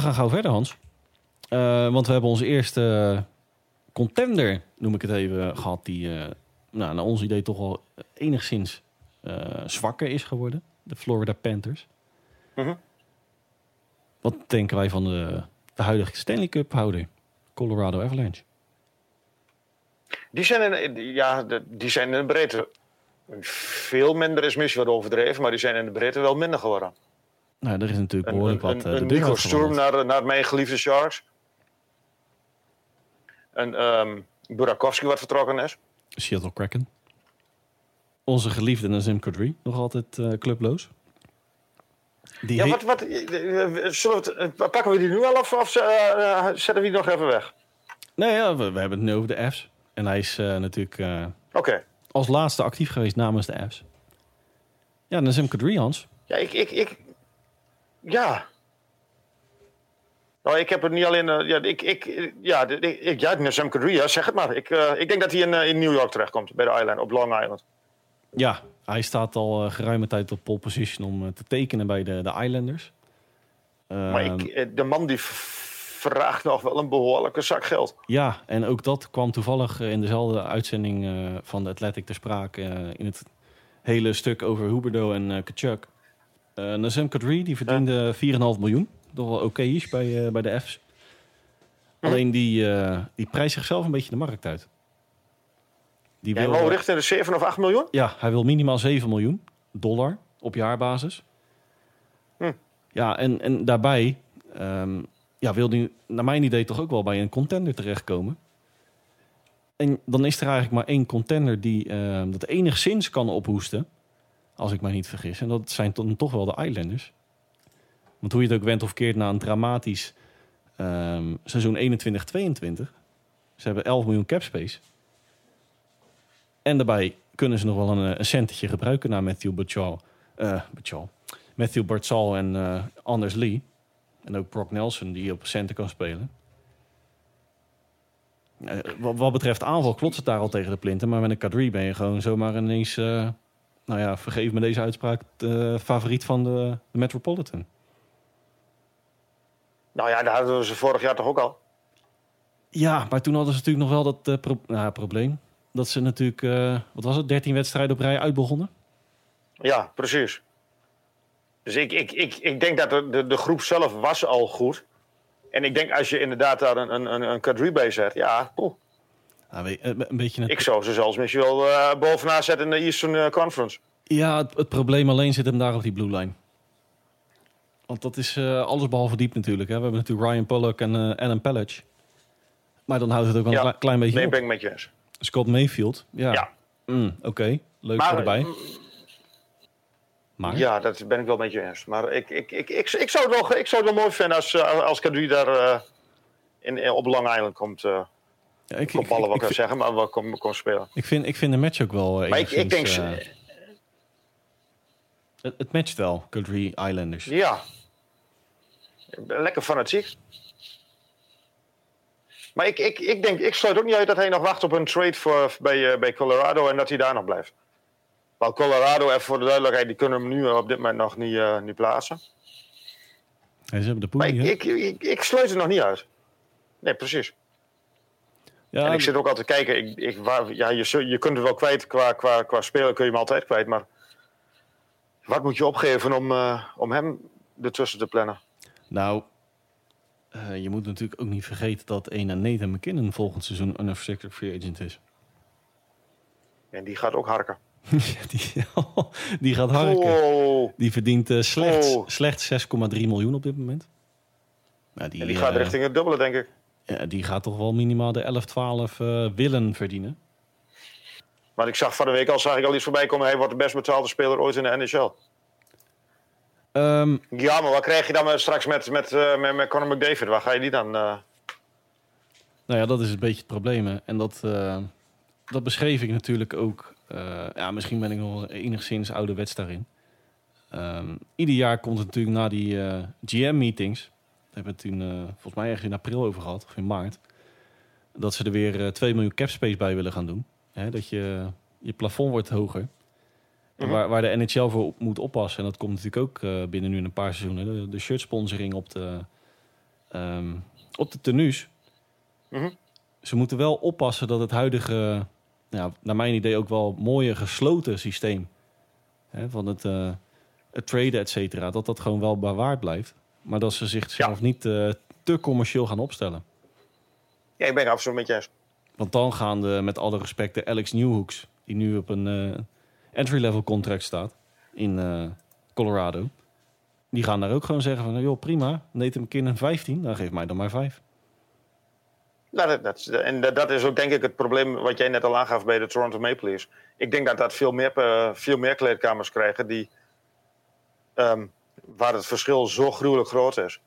We gaan gauw verder, Hans. Eh, want we hebben onze eerste contender, noem ik het even, gehad. Die eh, nou, naar ons idee toch wel enigszins eh, zwakker is geworden. De Florida Panthers. Mhm. Wat denken wij van de, de huidige Stanley Cup houder? Colorado Avalanche. Die zijn in, ja, de- die zijn in de breedte veel minder is misschien wat overdreven, maar die zijn in de breedte wel minder geworden. Nou, er is natuurlijk behoorlijk een, wat een, eh, de een deur Nico Sturm naar, naar mijn geliefde Sharks. Een ehm Burakovsky wat vertrokken is. Seattle Kraken. Onze geliefde Nazem Kadri, nog altijd eh, clubloos. Die Ja, wat, wat, eh, zullen we het, eh, pakken we die nu al of, of zetten we die nog even weg? Nee, ja, we, we hebben het nu over de F's. En hij is natuurlijk Oké. als laatste actief geweest namens de F's. Ja, Nazem Kadri, Hans. Ja, ik, ik, ik... Ja. Nou, ik heb het niet alleen... eh, ja, ik, ik, ja, ik, ja, Nazem Kadri, zeg het maar. Ik, eh, ik denk dat hij in, eh, in New York terechtkomt, bij de Island, op Long Island. Ja, hij staat al geruime tijd op pole position om te tekenen bij de, de Islanders. Maar Ehm, ik, eh, de man die vraagt nog wel een behoorlijke zak geld. Ja, en ook dat kwam toevallig in dezelfde uitzending van de Athletic ter sprake. in het hele stuk over Huberdo en Kachuk. Eh Nazem Kadri die verdiende 4,5 miljoen. Toch wel oké is bij, eh, bij de F's. Alleen die, eh, die prijst zichzelf een beetje de markt uit. Die Jij wil, richting de 7 of 8 miljoen? ja, hij wil minimaal 7 miljoen dollar op jaarbasis. Hm. Ja, en, en daarbij ehm, ja, wil hij naar mijn idee toch ook wel bij een contender terechtkomen. En dan is er eigenlijk maar één contender die ehm, dat enigszins kan ophoesten. Als ik mij niet vergis. En dat zijn dan toch wel de Islanders. Want hoe je het ook went of keert na een dramatisch ehm, seizoen 21-22. Ze hebben 11 miljoen cap space. En daarbij kunnen ze nog wel een, eh, een centetje gebruiken naar Matthew Bachal. eh Bachal. Matthew Bartzal en eh, Anders Lee. En ook Brock Nelson, die op centen kan spelen. Eh, wat, betreft aanval klotst het daar al tegen de plinten. Maar met een Kadri ben je gewoon zomaar ineens... eh, nou ja, vergeef me deze uitspraak... de favoriet van de, de Metropolitan. Nou ja, daar hadden we ze vorig jaar toch ook al. Ja, maar toen hadden ze natuurlijk nog wel dat eh, pro- nou, probleem. Dat ze natuurlijk, eh, wat was het, 13 wedstrijden op rij uitbegonnen. Ja, precies. Dus ik, ik, ik, ik denk dat de, de, de groep zelf was al goed. En ik denk als je inderdaad daar een, een, een, een Kadri bij zet, ja, poeh, Nou, een beetje het, ik zou ze zelfs misschien wel eh, bovenaan zetten in de Eastern eh, Conference. Ja, het, het probleem alleen zit hem daar op die blue line. Want dat is eh alles behalve diep natuurlijk. Hè. We hebben natuurlijk Ryan Pollock en eh Adam Pellich. Maar dan houdt het ook wel Ja. een kle- klein beetje Nee, op. ben ik met je eens. Scott Mayfield. Ja, Ja. Mm, oké. Leuk Maar, erbij. Maar Ja, dat ben ik wel met je eens. Maar ik, ik, ik, ik, ik, zou, het wel, ik zou het wel mooi vinden als, als Kadri daar in, in- op Long Island komt. Ja, ik, ik, ballen, wat ik, ik zeggen, maar wel komt spelen. ik vind, ik vind de match ook wel eh, Maar ik, ik denk, ze- eh, het, het matcht wel, Country Islanders. ja, lekker fanatiek. Maar ik, ik, ik denk, ik sluit ook niet uit dat hij nog wacht op een trade voor, bij, eh, bij Colorado en dat hij daar nog blijft. Want Colorado, even voor de duidelijkheid, die kunnen hem nu op dit moment nog niet, eh, niet plaatsen. Ja, ze hebben de Maar poelie, ik, ik, ik, ik sluit het nog niet uit. Nee, precies. Ja, en ik zit ook altijd te kijken. Ik, ik, waar, ja, je, je kunt het wel kwijt qua, qua, qua spelen, kun je hem altijd kwijt. Maar wat moet je opgeven om, eh, om hem ertussen te plannen? Nou, eh, je moet natuurlijk ook niet vergeten dat een Nathan McKinnon volgend seizoen een unrestricted free agent is. En die gaat ook harken. Die, die gaat harken. Oh, Die verdient eh, slechts, Oh. slechts 6,3 miljoen op dit moment. Nou, die, en die gaat richting het dubbele, denk ik. Ja, die gaat toch wel minimaal de 11, 12 eh, willen verdienen. Maar ik zag van de week al, zag ik al iets voorbij komen. Hij wordt de best betaalde speler ooit in de NHL. Ehm, Ja, maar wat krijg je dan met- straks met, met, eh, met, met Conor McDavid? Waar ga je die dan... eh, nou ja, dat is een beetje het probleem. hè. En dat, eh, dat beschreef ik natuurlijk ook. eh, ja, misschien ben ik nog enigszins ouderwets daarin. Ehm, ieder jaar komt het natuurlijk na die eh, GM-meetings. Daar hebben we het toen eh, volgens mij ergens in april over gehad, of in maart. Dat ze er weer eh 2 miljoen cap space bij willen gaan doen. Hè, dat je, je plafond wordt hoger. En Mhm. waar, waar de NHL voor op- moet oppassen, en dat komt natuurlijk ook eh, binnen nu een paar seizoenen, de, de shirt sponsoring op de, Ehm, op de tenues. Mhm. Ze moeten wel oppassen dat het huidige, ja, naar mijn idee ook wel mooie gesloten systeem hè, van het, het traden, et cetera, dat dat gewoon wel bewaard blijft. Maar dat ze zichzelf niet eh, te commercieel gaan opstellen. Ja, ik ben het absoluut met je eens. Want dan gaan de, met alle respect, de Alex Newhooks, die nu op een eh, entry-level contract staat in eh, Colorado. Die gaan daar ook gewoon zeggen van, joh, prima, Nathan McKinnon 15, dan geef mij dan maar 5. Nou, dat, dat, en dat, dat is ook denk ik het probleem wat jij net al aangaf bij de Toronto Maple Leafs. Ik denk dat dat veel meer, veel meer kleedkamers krijgen die, ehm, waar het verschil zo gruwelijk groot is.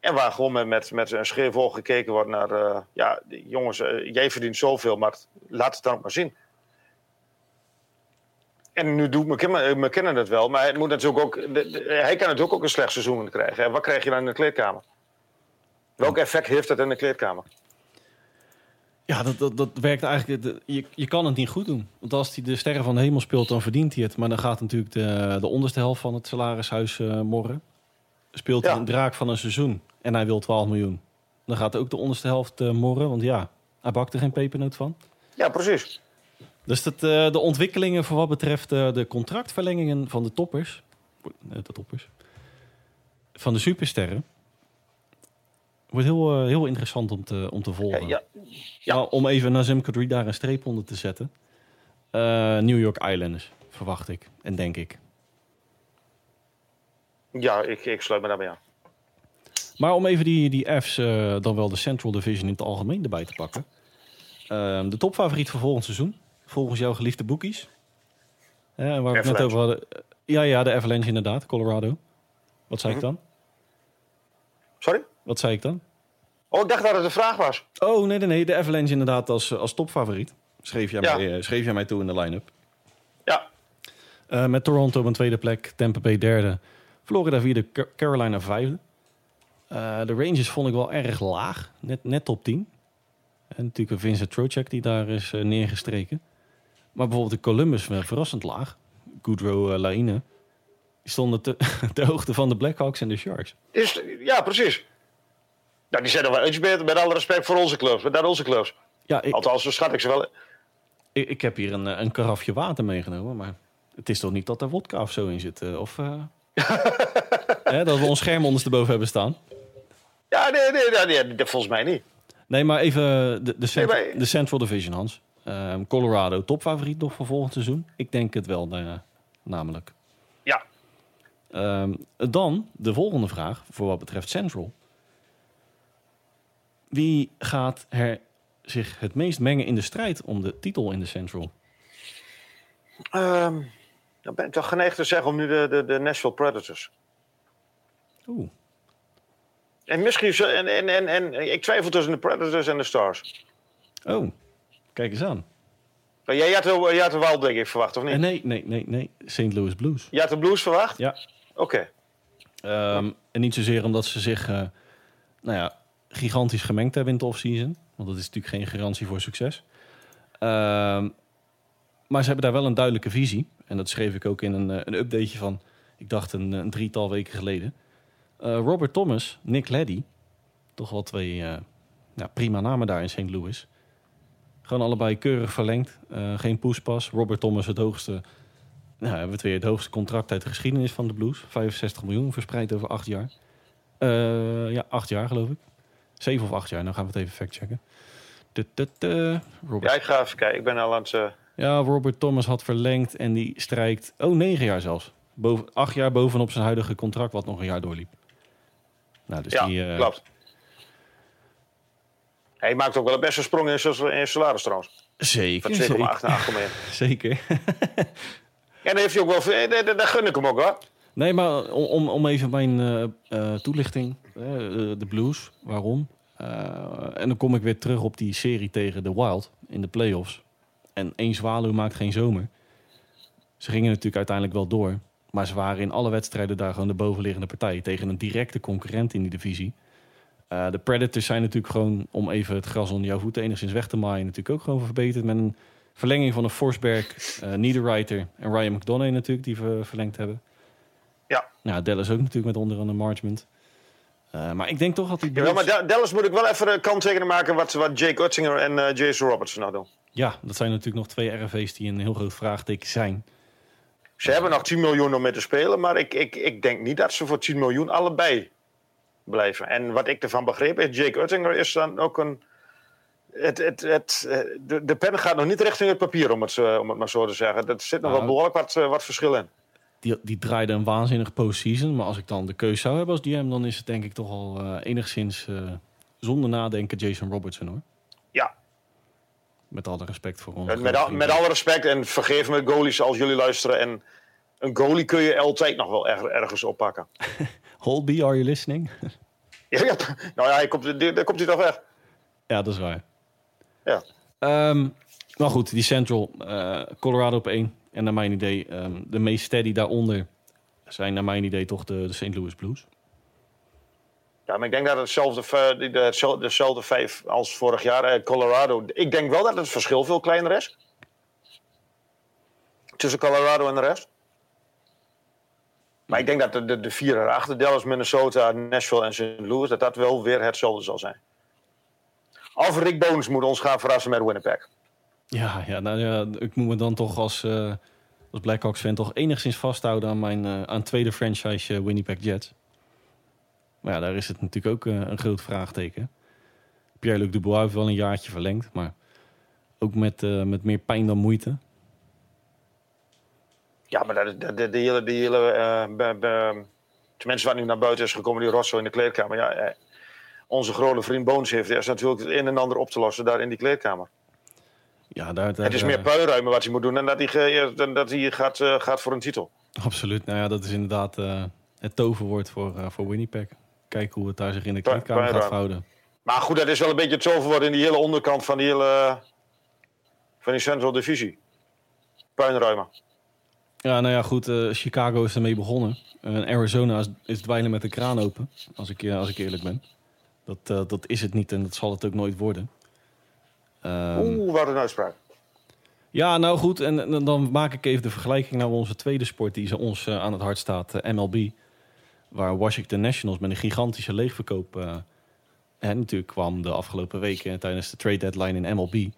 En waar gewoon met, met, met een scheef oog gekeken wordt naar... eh, ja, jongens, eh, jij verdient zoveel, maar laat het dan ook maar zien. En nu doet McKinnon, McKinnon het wel, maar het moet natuurlijk ook, hij kan natuurlijk ook een slecht seizoen krijgen. En wat krijg je dan in de kleedkamer? Welk effect heeft dat in de kleedkamer? Ja, dat, dat, dat werkt eigenlijk. je, je kan het niet goed doen. Want als hij de sterren van de hemel speelt, dan verdient hij het. Maar dan gaat natuurlijk de, de onderste helft van het salarishuis eh, morren. Speelt hij een draak van een seizoen en hij wil 12 miljoen. Dan gaat ook de onderste helft eh, morren. Want ja, hij bakt er geen pepernoot van. Ja, precies. Dus dat, eh, de ontwikkelingen voor wat betreft de contractverlengingen van de toppers. de toppers. Van de supersterren. Wordt heel, eh, heel interessant om te, om te volgen. ja, Ja. Nou, om even Nazem Kadri daar een streep onder te zetten. Eh, New York Islanders, verwacht ik. En denk ik. ja ik, ik sluit me daarbij aan. Maar om even die, die F's, eh, dan wel de Central Division in het algemeen erbij te pakken. Ehm, de topfavoriet voor volgend seizoen. Volgens jouw geliefde boekies. Ja, waar we het net over hadden. Ja, ja, de Avalanche inderdaad. Colorado. Wat zei Mhm. ik dan? Sorry? Wat zei ik dan? Oh, ik dacht dat het een vraag was. Oh, nee, nee, nee. De Avalanche inderdaad als, als topfavoriet. Schreef jij, Ja. mij, eh, schreef jij mij toe in de line-up. Ja, Eh, met Toronto op een tweede plek, Tampa Bay derde, Florida vierde, Ca- Carolina vijfde. Eh, de Rangers vond ik wel erg laag, net, net top 10. En natuurlijk een Vincent Trocek die daar is neergestreken. Maar bijvoorbeeld de Columbus verrassend laag. Goodrow, Laine. Die stonden te, ter hoogte van de Blackhawks en de Sharks. is, ja precies. Nou, die zijn er wel iets beter, met alle respect voor onze clubs. Met onze clubs. Ja, ik, Althans, zo schat ik ze wel. ik, ik heb hier een, eh, een karafje water meegenomen, maar het is toch niet dat er wodka of zo in zit? eh, Of eh, hè, dat we ons scherm ondersteboven hebben staan. Ja, nee, nee, nee, nee, volgens mij niet. Nee, maar even de, de, Central, Nee, maar- de Central Division, Hans. Ehm, Colorado, topfavoriet nog voor volgend seizoen? Ik denk het wel, eh, namelijk. Ja, Ehm, dan de volgende vraag voor wat betreft Central. Wie gaat er zich het meest mengen in de strijd om de titel in de Central? Ehm, dan ben ik toch geneigd te zeggen om nu de, de, de Nashville Predators. Oeh, En misschien, en, en, en, en ik twijfel tussen de Predators en de Stars. oh, kijk eens aan. Maar Jij had, de- jij had de Wild, denk ik, verwacht, of niet? Eh, nee, nee, nee, nee. St. Louis Blues. Je had de Blues verwacht? Ja. Oké. Ehm, en niet zozeer omdat ze zich nou ja, gigantisch gemengd hebben in de offseason. Want dat is natuurlijk geen garantie voor succes. Ehm, maar ze hebben daar wel een duidelijke visie. En dat schreef ik ook in een, eh, een updateje van, ik dacht een, een drietal weken geleden. Eh, Robert Thomas, Nick Leddy. Toch wel twee eh, ja, prima namen daar in St. Louis. Gewoon allebei keurig verlengd. Geen poespas. Robert Thomas het hoogste nou, hebben we het weer het hoogste contract uit de geschiedenis van de Blues. 65 miljoen verspreid over acht jaar. Ja, acht jaar geloof ik. Zeven of acht jaar. Nou gaan we het even factchecken. Robert. Ja, ik ga even kijken. Ik ben al aan het... eh, Ja, Robert Thomas had verlengd en die strijkt... Oh, negen jaar zelfs. Boven, acht jaar bovenop zijn huidige contract, wat nog een jaar doorliep. Nou, dus ja, die... eh, klopt. Hij maakt ook wel een beste sprong in zijn salaris trouwens. Zeker, Van 2,8 zeker. naar 8,1. zeker. En dan heeft hij ook wel... Dat gun ik hem ook hoor. Nee, maar om, om, even mijn eh, toelichting. Eh, de blues, waarom? Eh, en dan kom ik weer terug op die serie tegen de Wild in de playoffs. En één zwaluw maakt geen zomer. Ze gingen natuurlijk uiteindelijk wel door. Maar ze waren in alle wedstrijden daar gewoon de bovenliggende partij. Tegen een directe concurrent in die divisie. Eh, de Predators zijn natuurlijk gewoon, om even het gras onder jouw voeten enigszins weg te maaien, natuurlijk ook gewoon verbeterd. Met een verlenging van een Forsberg, eh Niederreiter en Ryan McDonough natuurlijk, die we verlengd hebben. Ja. Nou, Dallas ook natuurlijk met onder andere Marchment. Uh, maar ik denk toch dat die Bills... Ja, maar Dallas moet ik wel even een kanttekening maken wat, wat Jake Utzinger en uh, Jason Robertson nou doen. Ja, dat zijn natuurlijk nog twee RFV's die een heel groot vraagteken zijn. Ze hebben nog 10 miljoen om mee te spelen, maar ik, ik, ik denk niet dat ze voor 10 miljoen allebei blijven. En wat ik ervan begreep is, Jake Uttinger is dan ook een... Het, het, het, de, de pen gaat nog niet richting het papier, om het, om het maar zo te zeggen. Er zit nog wel nou, behoorlijk wat, wat verschil in. Die, die draaide een waanzinnig postseason. Maar als ik dan de keuze zou hebben als DM, dan is het denk ik toch al uh, enigszins uh, zonder nadenken Jason Robertson hoor. Ja. Met alle respect voor ons. Met, al, met alle respect en vergeef me goalies als jullie luisteren. En een goalie kun je altijd nog wel er, ergens oppakken. Holby, are you listening? ja, ja, nou ja, hij komt, daar komt hij toch weg. Ja, dat is waar. Ja. Um, maar goed, die Central, uh, Colorado op 1. En naar mijn idee, um, de meest steady daaronder zijn naar mijn idee toch de, de St. Louis Blues. Ja, maar ik denk dat hetzelfde, de, dezelfde vijf als vorig jaar. Eh, Colorado. Ik denk wel dat het verschil veel kleiner is. Tussen Colorado en de rest. Maar ik denk dat de, de, de vier erachter, Dallas, Minnesota, Nashville en St. Louis, dat dat wel weer hetzelfde zal zijn. Of Rick Bones moet ons gaan verrassen met Winnipeg. Ja, ja, nou ja, ik moet me dan toch als, uh, als Blackhawks fan toch enigszins vasthouden aan mijn uh, aan tweede franchise uh, Winnipeg Jets. Maar ja, daar is het natuurlijk ook een groot vraagteken. Pierre-Luc Dubois heeft wel een jaartje verlengd, maar ook met, met meer pijn dan moeite. Ja, maar de, de, de hele, de hele tenminste wat nu naar buiten is gekomen, die Rosso in de kleedkamer. Ja, onze grote vriend Boons heeft er natuurlijk het een en ander op te lossen daar in die kleedkamer. Ja, daar, het is meer eh, puinruimen wat hij moet doen en dat hij, dan dat hij gaat, uh, gaat voor een titel. Absoluut. Nou ja, dat is inderdaad uh, het toverwoord voor, uh, voor Winnipeg. Kijk hoe het daar zich in de kleedkamer gaat houden. Maar goed, dat is wel een beetje het toverwoord in die hele onderkant van die hele van die Central Divisie. Puinruimen. Ja, nou ja, goed. Chicago is ermee begonnen. En Arizona is, is dweilen met de kraan open, als ik, als ik eerlijk ben. Dat, dat is het niet en dat zal het ook nooit worden. Um, Oeh, wat een uitspraak. Ja, nou goed. En, dan maak ik even de vergelijking naar onze tweede sport die ons uh, aan het hart staat, uh, MLB. Waar Washington Nationals met een gigantische leegverkoop uh, en natuurlijk kwam de afgelopen weken tijdens de trade deadline in MLB. Um,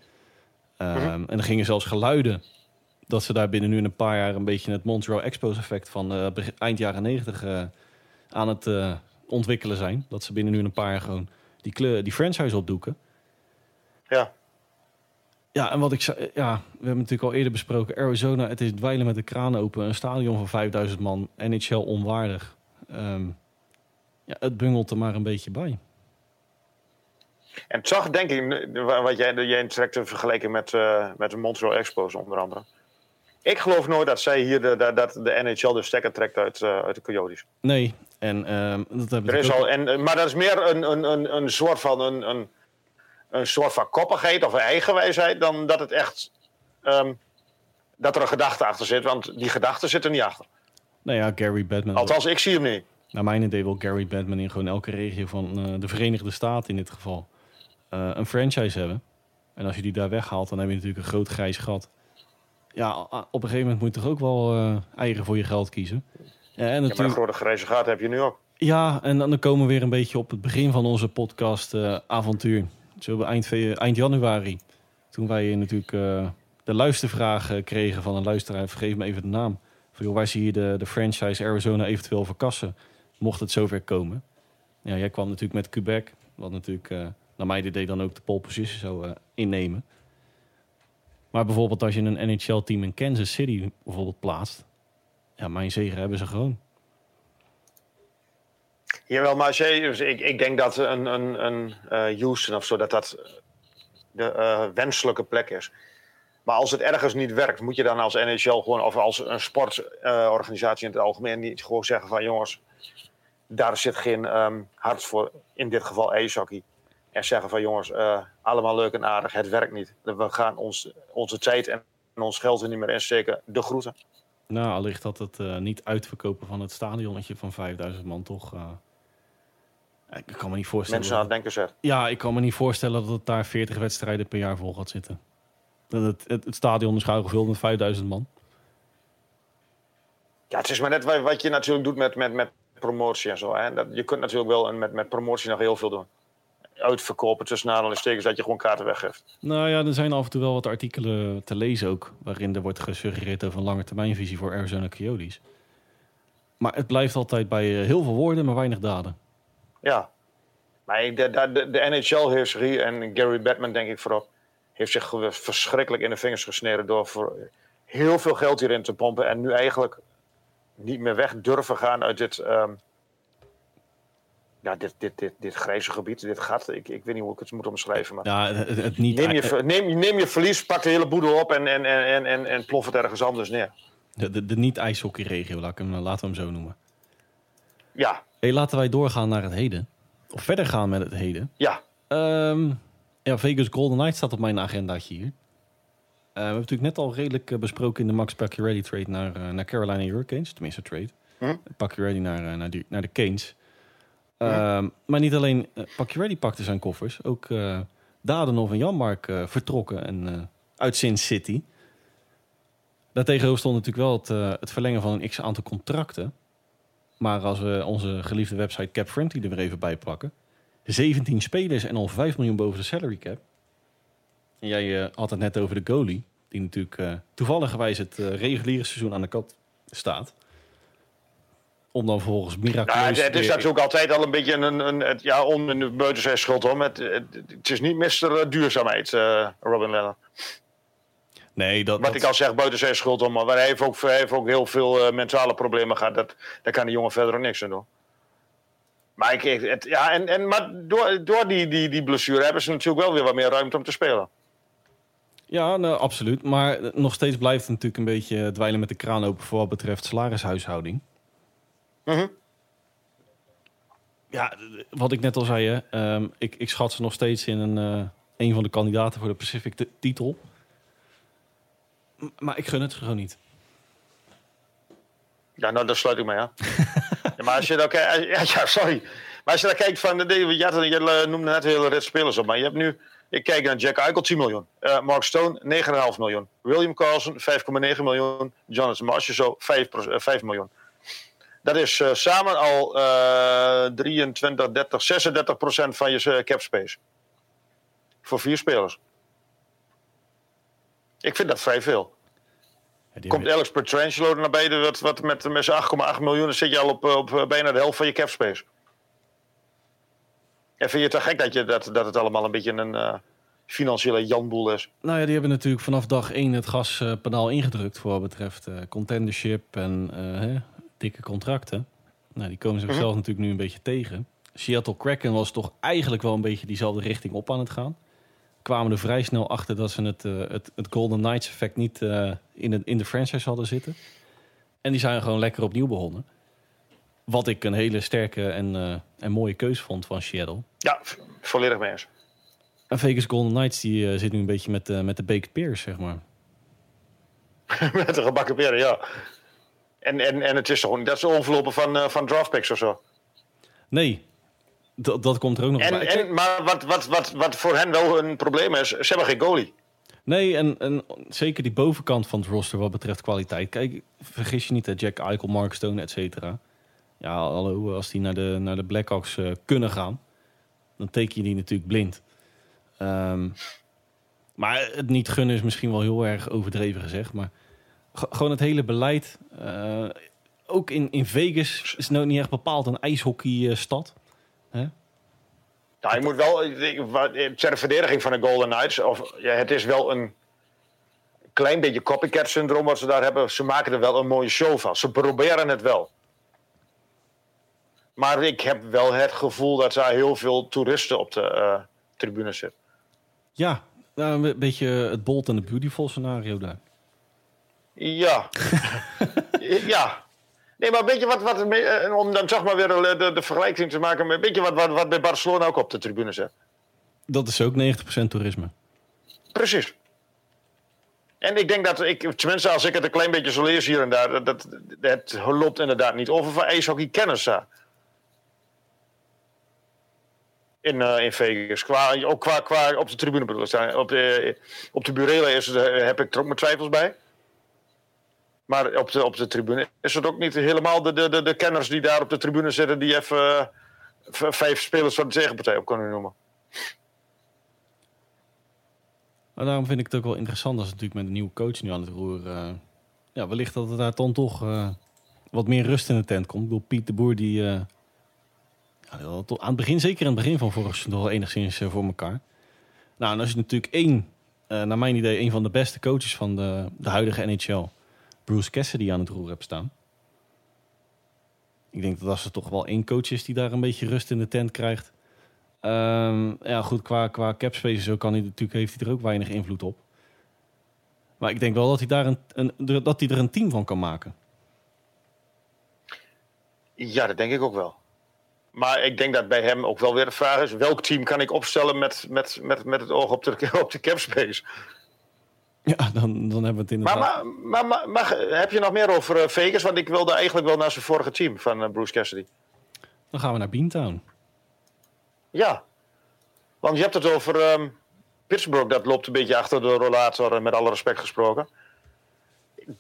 mm En er gingen zelfs geluiden dat ze daar binnen nu een paar jaar een beetje het Montreal Expos effect van eind jaren negentig aan het ontwikkelen zijn. Dat ze binnen nu een paar jaar gewoon die, kleur, die franchise opdoeken. Ja. Ja, en wat ik zei, ja, we hebben natuurlijk al eerder besproken. Arizona, het is dweilen met de kraan open. Een stadion van 5000 man, NHL onwaardig. Um, ja, het bungelt er maar een beetje bij. En het zag, denk ik, wat jij, jij trekt te vergelijken met, uh, met de Montreal Expos onder andere. Ik geloof nooit dat zij hier de, dat de NHL de stekker trekt uit, uh, uit de Coyotes. Nee, en um, dat heb er is al, en, Maar dat is meer een, een, een, een soort van een, een een soort van koppigheid of een eigenwijsheid dan dat het echt um, dat er een gedachte achter zit. Want die gedachte zit er niet achter. Nou ja, Gary Batman. Althans, ik zie hem niet. Naar mijn idee wil Gary Batman in gewoon elke regio van uh, de Verenigde Staten in dit geval uh, een franchise hebben. En als je die daar weghaalt, dan heb je natuurlijk een groot grijs gat. Ja, op een gegeven moment moet je toch ook wel uh, eigen voor je geld kiezen. Ja, en natuurlijk... Ja, maar een grote grijze gat heb je nu ook. Ja, en dan komen we weer een beetje op het begin van onze podcast avontuur. Zo eind, eind januari. Toen wij natuurlijk uh, de luistervraag kregen van een luisteraar. Vergeef me even de naam. Van, waar zie je de, de franchise Arizona eventueel verkassen? Mocht het zover komen. Ja, jij kwam natuurlijk met Quebec. Wat natuurlijk uh, naar mijn idee dan ook de pole position zou uh, innemen. Maar bijvoorbeeld als je een NHL-team in Kansas City bijvoorbeeld plaatst. Ja, mijn zegen hebben ze gewoon. Jawel, maar dus ik, ik denk dat een, een, een uh, Houston of zo, dat dat de uh, wenselijke plek is. Maar als het ergens niet werkt, moet je dan als NHL gewoon, of als een sportorganisatie in het algemeen, niet gewoon zeggen van jongens, daar zit geen um, hart voor, in dit geval ijshockey. En zeggen van jongens, allemaal leuk en aardig, het werkt niet. We gaan ons, onze tijd en ons geld er niet meer insteken. De groeten. Nou, allicht dat het niet uitverkopen van het stadionnetje van 5000 man toch ik kan me niet voorstellen. Mensen aan het denken zeg. Ja, ik kan me niet voorstellen dat het daar 40 wedstrijden per jaar vol gaat zitten. Dat het, het, het stadion is gauw gevuld met 5000 man. Ja, het is maar net wat je natuurlijk doet met, met, met promotie en zo. Hè. Dat, je kunt natuurlijk wel met, met promotie nog heel veel doen. Uitverkopen tussen aanhalingstekens dat je gewoon kaarten weggeeft. Nou ja, er zijn af en toe wel wat artikelen te lezen ook... waarin er wordt gesuggereerd over een lange termijnvisie voor Arizona Coyotes. Maar het blijft altijd bij eh, heel veel woorden, maar weinig daden. Ja. Maar de, de, de, de NHL-heerserie en Gary Batman denk ik voorop... heeft zich verschrikkelijk in de vingers gesneden... door voor heel veel geld hierin te pompen... en nu eigenlijk niet meer weg durven gaan uit dit... ehm, ja, dit, dit, dit, dit grijze gebied, dit gat. Ik, ik weet niet hoe ik het moet omschrijven. Maar Ja, het, het niet... neem, je, neem, neem je verlies, pak de hele boedel op en, en, en, en, en, plof het ergens anders neer. De, de, de niet-ijshockeyregio, laat ik hem, laten we hem zo noemen. Ja, Hey, laten wij doorgaan naar het heden. Of verder gaan met het heden. ja. Ehm, ja, Vegas Golden Knights staat op mijn agendaatje hier. Eh, we hebben natuurlijk net al redelijk eh, besproken in de Max Pacioretty trade naar, eh, naar Carolina Hurricanes. Tenminste, trade. Hm? Pacioretty naar, naar, die, naar de Canes. Ehm, Maar niet alleen uh, Pacioretty pakte zijn koffers. Ook eh Dadenov en Janmark vertrokken en, uit Sin City. Daartegenover stond natuurlijk wel het, het verlengen van een x-aantal contracten. Maar als we onze geliefde website Cap Friendly er weer even bij pakken. 17 spelers en al 5 miljoen boven de salary cap. En jij eh, had het net over de goalie. Die natuurlijk eh toevalligerwijs het eh, reguliere seizoen aan de kant staat. Om dan vervolgens Nou, miraculeus... het, het is natuurlijk altijd al een beetje een, een het, ja, om in de buiten schuld om. Het, het, het is niet Mr. Duurzaamheid, Robin Lennon. Nee, dat, Wat dat- ik al zeg, buiten zijn schuld om. Maar hij heeft ook, hij heeft ook heel veel eh, mentale problemen gehad. Dat, daar kan die jongen verder ook niks aan doen. Maar, ik, het, ja, en, en, maar door, door die, die, die blessure hebben ze natuurlijk wel weer wat meer ruimte om te spelen. Ja, nou, absoluut. Maar eh, nog steeds blijft het natuurlijk een beetje dweilen met de kraan open voor wat betreft salarishuishouding. Mhm. Ja, wat ik net al zei, hè, ehm, ik, ik schat ze nog steeds in een, eh, een van de kandidaten voor de Pacific titel. Maar ik gun het gewoon niet. Ja, nou, daar sluit ik mee aan. ja, maar als je dan kijkt... Ja, sorry. Maar als je dan kijkt van... Je, eh, noemde net hele rit spelers op. Maar je hebt nu... Ik kijk naar Jack Eichel, 10 miljoen. Eh, Mark Stone, 9,5 miljoen. William Carlson, 5,9 miljoen. Jonathan Marchessault, 5, pro- eh, 5 miljoen. Dat is eh, samen al eh 23, 30, 36 procent van je eh, cap space. Voor vier spelers. Ik vind dat vrij veel. Ja, Komt Alex Petrangelo naar beneden, wat, wat met, met zijn 8,8 miljoen, dan zit je al op, op eh, bijna de helft van je cap space. En vind je het te gek dat, je, dat, dat het allemaal een beetje een eh, financiële janboel is? Nou ja, die hebben natuurlijk vanaf dag 1 het gaspedaal ingedrukt voor wat betreft eh, contendership en hè, dikke contracten. Nou, die komen zichzelf Mhm. natuurlijk nu een beetje tegen. Seattle Kraken was toch eigenlijk wel een beetje diezelfde richting op aan het gaan. Kwamen er vrij snel achter dat ze het, eh, het, het Golden Knights effect niet eh, in, de, in de franchise hadden zitten. En die zijn gewoon lekker opnieuw begonnen. Wat ik een hele sterke en, eh, en mooie keus vond van Seattle. Ja, volledig mee eens. En Vegas Golden Knights die, eh, zit nu een beetje met, met de baked peers, zeg maar. met de gebakken peren, ja. En, en, en het is toch niet dat ze overlopen van, van draftpicks of zo. Nee, dat, dat komt er ook nog En, bij. en, maar wat, wat, wat, wat voor hen wel een probleem is, ze hebben geen goalie. Nee, en, en zeker die bovenkant van het roster wat betreft kwaliteit. Kijk, vergis je niet, hè, Jack Eichel, Mark Stone, et cetera. Ja, hallo, als die naar de, naar de Blackhawks eh, kunnen gaan, dan teken je die natuurlijk blind. Ehm, maar het niet gunnen is misschien wel heel erg overdreven gezegd. Maar gewoon het hele beleid. eh, ook in, in Vegas is het nou niet echt bepaald een ijshockeystad. Hè? Nou, je moet wel, wat- ter verdediging van de Golden Knights, of, ja, het is wel een klein beetje copycat syndroom wat ze daar hebben. Ze maken er wel een mooie show van. Ze proberen het wel. Maar ik heb wel het gevoel dat daar heel veel toeristen op de eh tribune zitten. Ja, nou, een beetje het Bolt en de Beautiful scenario daar. Ja. ja. Nee, maar weet je wat, wat eh, om dan toch maar weer de, de, de vergelijking te maken met, weet je wat, wat, wat bij Barcelona ook op de tribune zit? Dat is ook 90% toerisme. Precies. En ik denk dat ik, tenminste als ik het een klein beetje zo lees hier en daar, dat, dat het loopt inderdaad niet over van ijshockey kennis daar. In, eh, in Vegas. Qua, ook qua, qua op de tribune bedoel ik. Op de, op de burelen is, eh, heb ik er ook mijn twijfels bij. Maar op de, op de tribune is het ook niet helemaal de, de, de, de kenners die daar op de tribune zitten... die even uh, vijf spelers van de tegenpartij op kunnen noemen. Daarom vind ik het ook wel interessant als natuurlijk met een nieuwe coach nu aan het roer. Uh, ja, wellicht dat er daar dan toch uh, wat meer rust in de tent komt. Ik bedoel, Piet de Boer die... Aan het begin, zeker aan het begin van vorig seizoen, wel enigszins voor elkaar. Nou, en als je natuurlijk één, naar mijn idee, een van de beste coaches van de, de huidige NHL... Bruce Cassidy aan het roer hebt staan. Ik denk dat als er toch wel één coach is die daar een beetje rust in de tent krijgt... Um, ja, goed, qua, qua capspace zo kan hij natuurlijk, heeft hij er ook weinig invloed op. Maar ik denk wel dat hij, daar een, een, dat hij er een team van kan maken. Ja, dat denk ik ook wel. Maar ik denk dat bij hem ook wel weer de vraag is: welk team kan ik opstellen met, met, met, met het oog op de, op de capspace? Ja, dan, dan hebben we het inderdaad. Maar, maar, maar, maar, heb je nog meer over uh, Vegas? Want ik wilde eigenlijk wel naar zijn vorige team van uh, Bruce Cassidy. Dan gaan we naar Beantown. Ja, want je hebt het over um, Pittsburgh, dat loopt een beetje achter de rollator, met alle respect gesproken.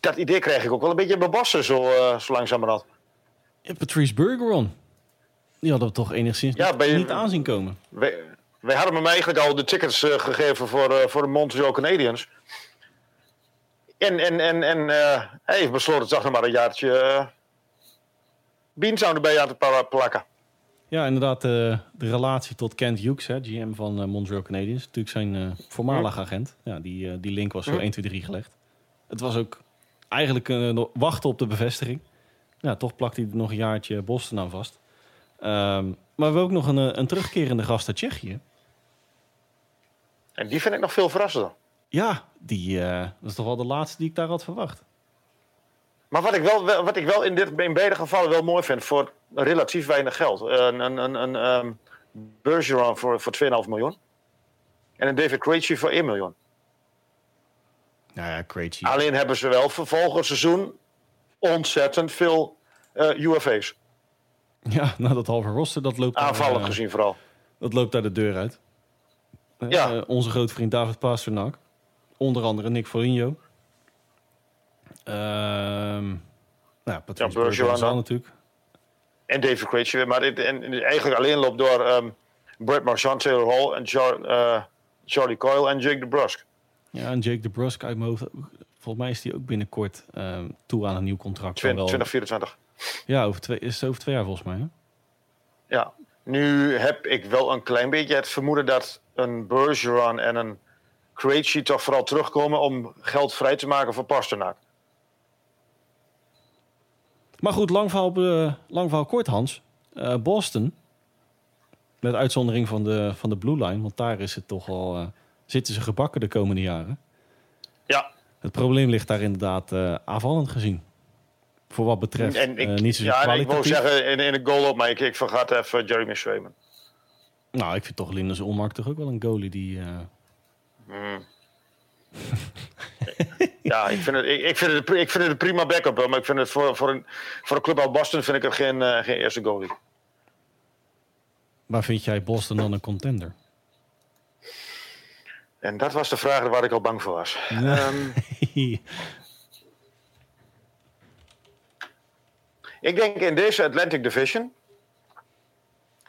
Dat idee krijg ik ook wel een beetje bebassen, zo, uh, zo langzamerhand. Ja, Patrice Bergeron. Die hadden we toch enigszins ja, niet, niet aanzien komen. Wij, wij hadden hem eigenlijk al de tickets uh, gegeven voor, uh, voor de Montreal Canadiens. En, en, en, en hij heeft besloten toch nog maar een jaartje uh, Beantown erbij aan te plakken. Ja, inderdaad, uh, de relatie tot Kent Hughes, hè, GM van Montreal Canadiens. Natuurlijk zijn voormalig agent. Ja, die, die link was zo 1, 2, 3 gelegd. Het was ook eigenlijk wachten op de bevestiging. Ja, toch plakt hij er nog een jaartje Boston aan vast. Um, maar we hebben ook nog een, een terugkerende gast uit Tsjechië. En die vind ik nog veel verrassender. Ja, die, dat is toch wel de laatste die ik daar had verwacht. Maar wat ik wel, wat ik wel in, dit, in beide gevallen wel mooi vind, voor relatief weinig geld. Een, een, een, een um, Bergeron voor, voor 2,5 miljoen. En een David Krejci voor 1 miljoen. Nou ja, Krejci. Alleen hebben ze wel voor volgend seizoen ontzettend veel uh, eh, UFA's. Ja, nou dat halve roster, dat loopt... Aanvallend uh, gezien vooral. Dat loopt daar de deur uit. Ja. Uh, onze grote vriend David Pasternak. Onder andere Nick Foligno. Ehm nou, Patrice ja, Bergeron natuurlijk. En David Krejci. Maar dit, en, eigenlijk alleen loopt door um, Brett Marchand, Taylor Hall en Char, uh, Charlie Coyle en Jake DeBrusk. Ja, en Jake DeBrusk uit mijn hoofd. Volgens mij is die ook binnenkort um, toe aan een nieuw contract. 2024. Ja, over twee, is het over twee jaar volgens mij. Hè? Ja, nu heb ik wel een klein beetje het vermoeden dat een Bergeron en een Krejci toch vooral terugkomen om geld vrij te maken voor Pasternak. Maar goed, lang verhaal, uh, lang verhaal kort, Hans. Uh, Boston, met uitzondering van de, van de Blue Line, want daar is het toch al, uh, zitten ze gebakken de komende jaren. Ja. Het probleem ligt daar inderdaad aanvallend gezien. Voor wat betreft en ik, niet zo Ja, ik wil zeggen in, in de goal op, maar ik, ik vergat even Jeremy Swayman. Nou, ik vind toch Linus Olmark toch ook wel een goalie die... Hmm. ja, ik vind, het, ik, ik, vind het, ik vind het een prima backup. Maar ik vind het voor, voor, een, voor een club als Boston vind ik het geen, uh, geen eerste goalie. Maar vind jij Boston dan een contender? En dat was de vraag waar ik al bang voor was. Um, ik denk in deze Atlantic Division.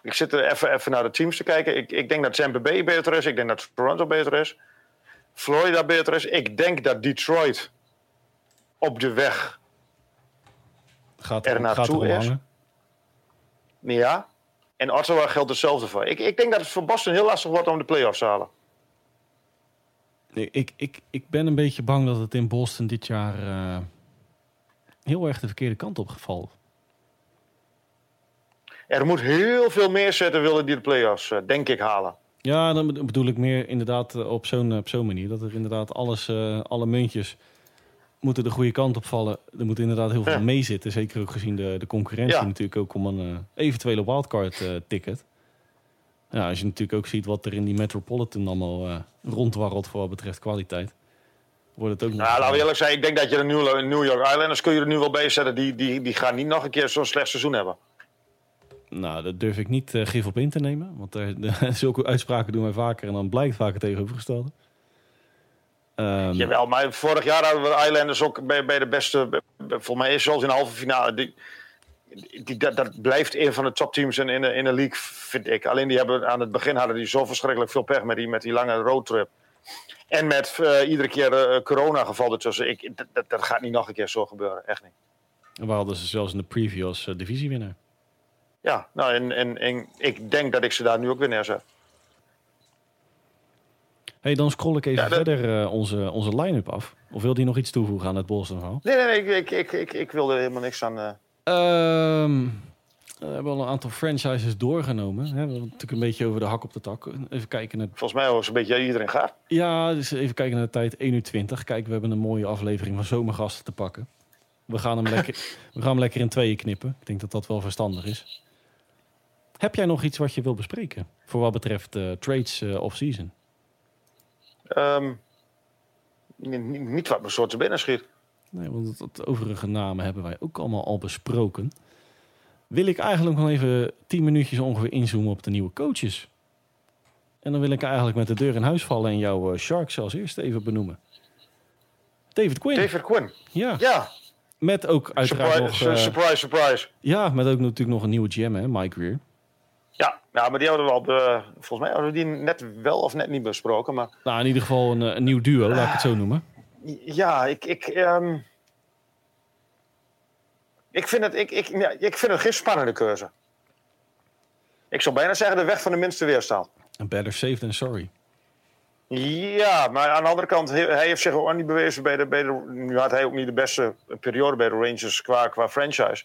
Ik zit er even, even naar de teams te kijken. Ik, ik denk dat Tampa Bay beter is. Ik denk dat Toronto beter is. Florida beter is. Ik denk dat Detroit op de weg gaat er naartoe is. Ja. En Ottawa geldt hetzelfde voor. Ik, ik denk dat het voor Boston heel lastig wordt om de playoffs te halen. Ik, ik, ik ben een beetje bang dat het in Boston dit jaar uh, heel erg de verkeerde kant op gevallen. Er moet heel veel meer zetten willen die de playoffs, uh, denk ik, halen. Ja, dan bedoel ik meer inderdaad eh, op zo'n op zo'n manier. Dat er inderdaad alles, uh, alle muntjes moeten de goede kant op vallen. Er moet inderdaad heel veel ja. mee zitten. Zeker ook gezien de, de concurrentie ja. natuurlijk ook om een uh, eventuele wildcard uh, ticket. Ja, als je natuurlijk ook ziet wat er in die Metropolitan allemaal rondwarrelt voor wat betreft kwaliteit. Wordt het ook nou, laten we eerlijk zijn. Ik denk dat je de New York Islanders kun je er nu wel bij zetten. Die, die, die gaan niet nog een keer zo'n slecht seizoen hebben. Nou, dat durf ik niet uh, gif op in te nemen. Want er, zulke uitspraken doen wij vaker en dan blijkt vaak het tegenovergestelde. Ehm, Jawel, maar vorig jaar hadden we de Islanders ook bij, bij de beste. Volgens mij is zelfs in de halve finale. Die, die, dat, dat blijft een van de topteams in, in, de, in de league, vind ik. Alleen die hebben aan het begin hadden die zo verschrikkelijk veel pech met die, met die lange roadtrip. En met eh, iedere keer eh corona-geval ertussen. Ik, dat, dat, gaat niet nog een keer zo gebeuren. Echt niet. we hadden ze zelfs in de preview als eh, divisiewinnaar. Ja, nou, en, en, en ik denk dat ik ze daar nu ook weer neerzet. hey, dan scroll ik even Ja, dat- verder eh, onze, onze line-up af. Of wil die nog iets toevoegen aan het Boston verhaal? Nee, nee, nee, ik, ik, ik, ik, wilde er helemaal niks aan. eh. Ehm, we hebben al een aantal franchises doorgenomen. Hè? We hebben natuurlijk een beetje over de hak op de tak. Even kijken naar... volgens mij was een beetje iedereen gaat. Ja, dus even kijken naar de tijd. 1 uur 20. Kijk, we hebben een mooie aflevering van zomergasten te pakken. We gaan hem lekker, we gaan hem lekker in tweeën knippen. Ik denk dat dat wel verstandig is. Heb jij nog iets wat je wil bespreken? Voor wat betreft eh, trades eh, off-season? Ehm, niet, wat zo te binnen schiet. Nee, want het, overige namen hebben wij ook allemaal al besproken. Wil ik eigenlijk nog even 10 minuutjes ongeveer inzoomen op de nieuwe coaches. En dan wil ik eigenlijk met de deur in huis vallen en jouw eh, Sharks als eerste even benoemen. David Quinn. David Quinn. Ja, Ja, met ook uiteraard surprise, nog... surprise, surprise. ja, met ook natuurlijk nog een nieuwe GM, hè, Mike Weir. Ja, ja, maar die hadden we al, volgens mij hadden we die net wel of net niet besproken. Maar Nou, in ieder geval een, eh, een nieuw duo, laat ik het zo noemen. ja, ik, ik, ehm, ik, vind het, ik, ik, ja, ik vind het geen spannende keuze. Ik zou bijna zeggen de weg van de minste weerstand. Een better safe than sorry. Ja, maar aan de andere kant, hij hij heeft zich ook niet bewezen bij de, bij de. Nu had hij ook niet de beste periode bij de Rangers qua, qua franchise.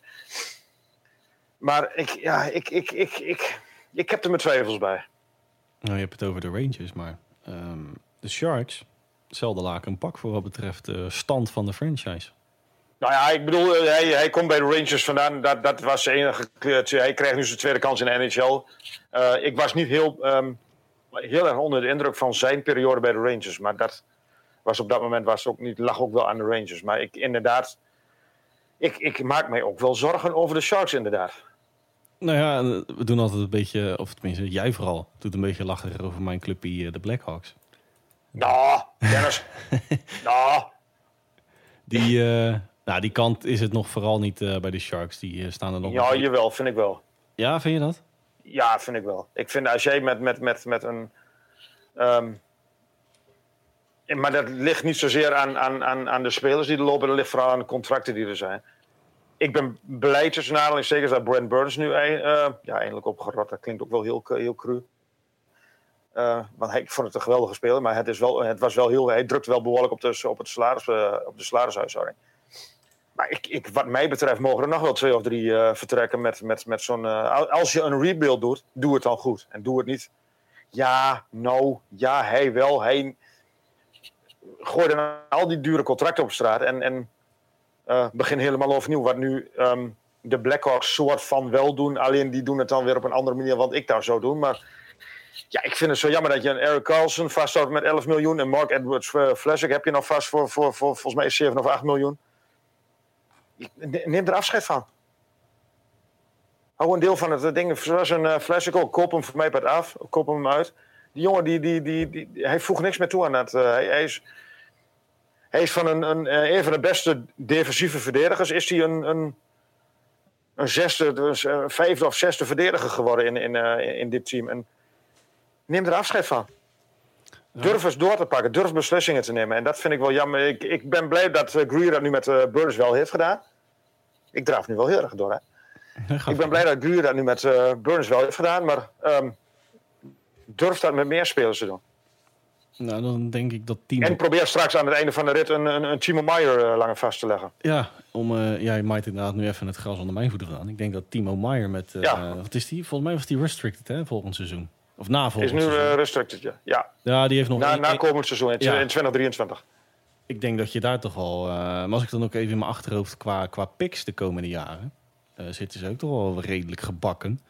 Maar ik, ja, ik, ik, ik, ik, ik heb er mijn twijfels bij. Nou, je hebt het over de Rangers, maar ehm, de Sharks, hetzelfde laken een pak voor wat betreft de stand van de franchise. Nou ja, ik bedoel, eh, hij, hij komt bij de Rangers vandaan. Dat, dat was zijn enige. eh, Hij krijgt nu zijn tweede kans in de NHL. Eh, ik was niet heel, ehm, heel erg onder de indruk van zijn periode bij de Rangers. Maar dat was op dat moment was ook niet, lag ook wel aan de Rangers. Maar ik inderdaad. Ik, ik maak mij ook wel zorgen over de Sharks, inderdaad. Nou ja, we doen altijd een beetje, of tenminste jij vooral, doet een beetje lachen over mijn clubje, eh, de Blackhawks. Nou, Dennis. nou, Die, eh, nou, die kant is het nog vooral niet eh, bij de Sharks. Die staan er nog. ja, jawel, vind ik wel. ja, vind je dat? Ja, vind ik wel. Ik vind als jij met, met, met, met een. ehm, maar dat ligt niet zozeer aan, aan, aan, aan de spelers die er lopen, dat ligt vooral aan de contracten die er zijn. Ik ben blij tussen aanhalingstekens dat Brent Burns nu eh, ja, eindelijk opgerot. Dat klinkt ook wel heel, heel cru. Eh, want hij, ik vond het een geweldige speler, maar het, is wel, het was wel heel, hij drukt wel behoorlijk op de, op het salaris, eh, op de salarishuishouding. Maar ik, ik, wat mij betreft mogen er nog wel twee of drie eh, vertrekken met, met, met zo'n... eh, als je een rebuild doet, doe het dan goed. En doe het niet... Ja, nou, ja, hij wel. Hij gooit dan al die dure contracten op straat en, en eh, begin helemaal overnieuw. Wat nu ehm, de Blackhawks soort van wel doen. Alleen die doen het dan weer op een andere manier wat ik daar zou doen. Maar ja, ik vind het zo jammer dat je een Eric Carlson vasthoudt met 11 miljoen. En Mark Edwards uh, Fleswick heb je nog vast voor, voor, voor volgens mij 7 of 8 miljoen. Neem er afscheid van. Hou een deel van het ding. Zoals een uh, Fleswick ook. Koop hem voor mij wat af. Koop hem uit. Die jongen, die, die, die, die, hij voegt niks meer toe aan dat. Hij, hij, is, hij is van een, een, een van de beste defensieve verdedigers. Is hij een, een, een zesde, dus, uh, vijfde of zesde verdediger geworden in, in, uh, in dit team. En neem er afscheid van. Durf eens door te pakken, durf beslissingen te nemen. En dat vind ik wel jammer. Ik, ik ben blij dat Greer dat nu met uh, Burns wel heeft gedaan. Ik draaf nu wel heel erg door, hè? ik ben blij dat Greer dat nu met uh, Burns wel heeft gedaan. Maar um, durf dat met meer spelers te doen. Nou, dan denk ik dat team... En probeer straks aan het einde van de rit een, een, een Timo Meyer langer vast te leggen. Ja, om, uh, ja, je inderdaad nu even het gras onder mijn voeten gedaan. Ik denk dat Timo Meyer met... Uh, ja. Wat is die? Volgens mij was die restricted, hè, volgend seizoen. Of na volgend Is nu seizoen. uh, restricted, ja. ja. Ja, die heeft nog... Na, na komend seizoen, in, ja. in 2023. Ik denk dat je daar toch wel... Uh, maar als ik dan ook even in mijn achterhoofd qua, qua picks de komende jaren... Uh, zitten ze ook toch wel redelijk gebakken.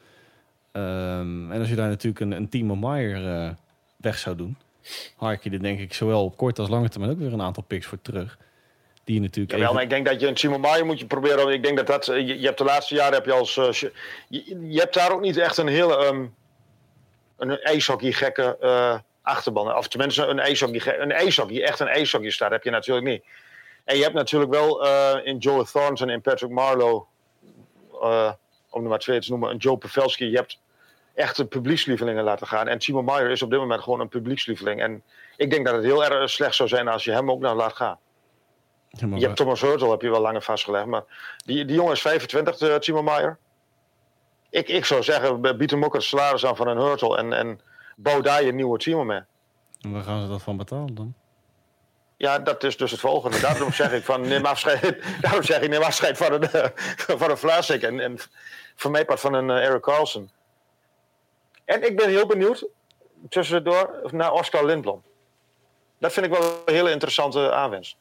Um, en als je daar natuurlijk een, een Timo uh, weg zou doen... haak je er denk ik zowel op korte als lange termijn ook weer een aantal picks voor terug. Die je natuurlijk. Ja, wel, maar ik denk dat je een Timo Meyer moet je proberen. Ik denk dat dat. Je, je hebt de laatste jaren heb je als. Uh, je, je, hebt daar ook niet echt een hele. Um, een ijshockey gekke uh, achterban. Of tenminste een ijshockey, een ijshockey, echt een ijshockey staat, heb je natuurlijk niet. En je hebt natuurlijk wel uh, in Joe Thornton en Patrick Marlowe, om er maar twee te noemen, een Joe Pavelski. Je hebt echt een publiekslievelingen laten gaan. En Timo Meyer is op dit moment gewoon een publiekslieveling. En ik denk dat het heel erg slecht zou zijn als je hem ook nou laat gaan. Ja, je hebt Thomas Hurtel heb je wel langer vastgelegd. Maar die, die jongen is 25, uh, Timo Meyer. Ik, ik zou zeggen, bied hem ook het salaris aan van een Hurtel. En, en bouw daar je nieuwe Timo mee. En waar gaan ze dat van betalen dan? Ja, dat is dus het volgende. Daarom zeg ik van neem afscheid, daarom zeg ik neem afscheid van een, van een Vlaasik en, en van mij part van een uh, Eric Carlson. En ik ben heel benieuwd tussendoor naar Oscar Lindblom. Dat vind ik wel een hele interessante aanwens